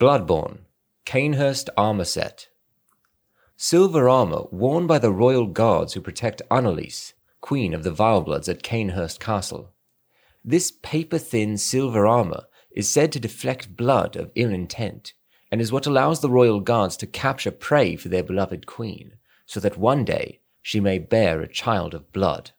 Bloodborne, Cainhurst Armor Set. Silver armor worn by the royal guards who protect Annalise, queen of the Vilebloods at Cainhurst Castle. This paper thin silver armor is said to deflect blood of ill intent, and is what allows the royal guards to capture prey for their beloved queen, so that one day she may bear a child of blood.